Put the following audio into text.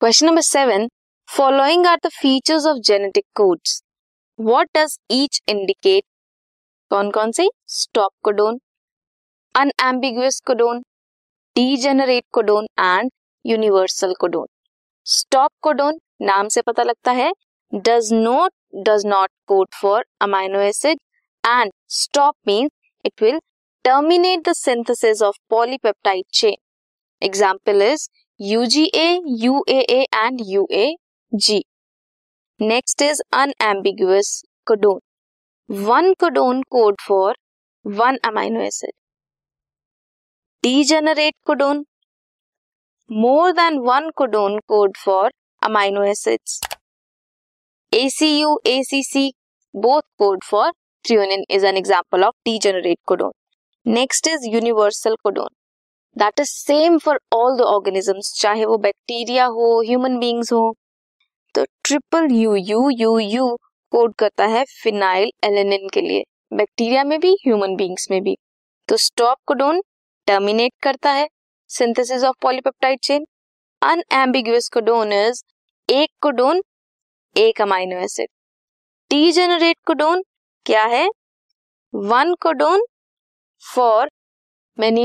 Question number seven following are the features of genetic codes what does each indicate कौन कौन से? Stop codon unambiguous codon degenerate codon and universal codon stop codon नाम से पता लगता है. Does not does not code for amino acid and stop means it will terminate the synthesis of polypeptide chain. Example is UGA, UAA and UAG. Next is unambiguous codon. One codon code for one amino acid. Degenerate codon. More than one codon code for amino acids. ACU, ACC both code for threonine is an example of degenerate codon. Next is universal codon. That is same for all the organisms चाहे वो bacteria हो human beings हो। तो triple U U U U code करता है phenyl alanine के लिए। Bacteria में भी ह्यूमन बींग्स में भी। तो स्टॉप कोडोन टर्मिनेट करता है synthesis of polypeptide chain unambiguous codon is एक कोडोन एक अमाइनो एसिड डीजेनरेट कोडोन क्या है? One codon for many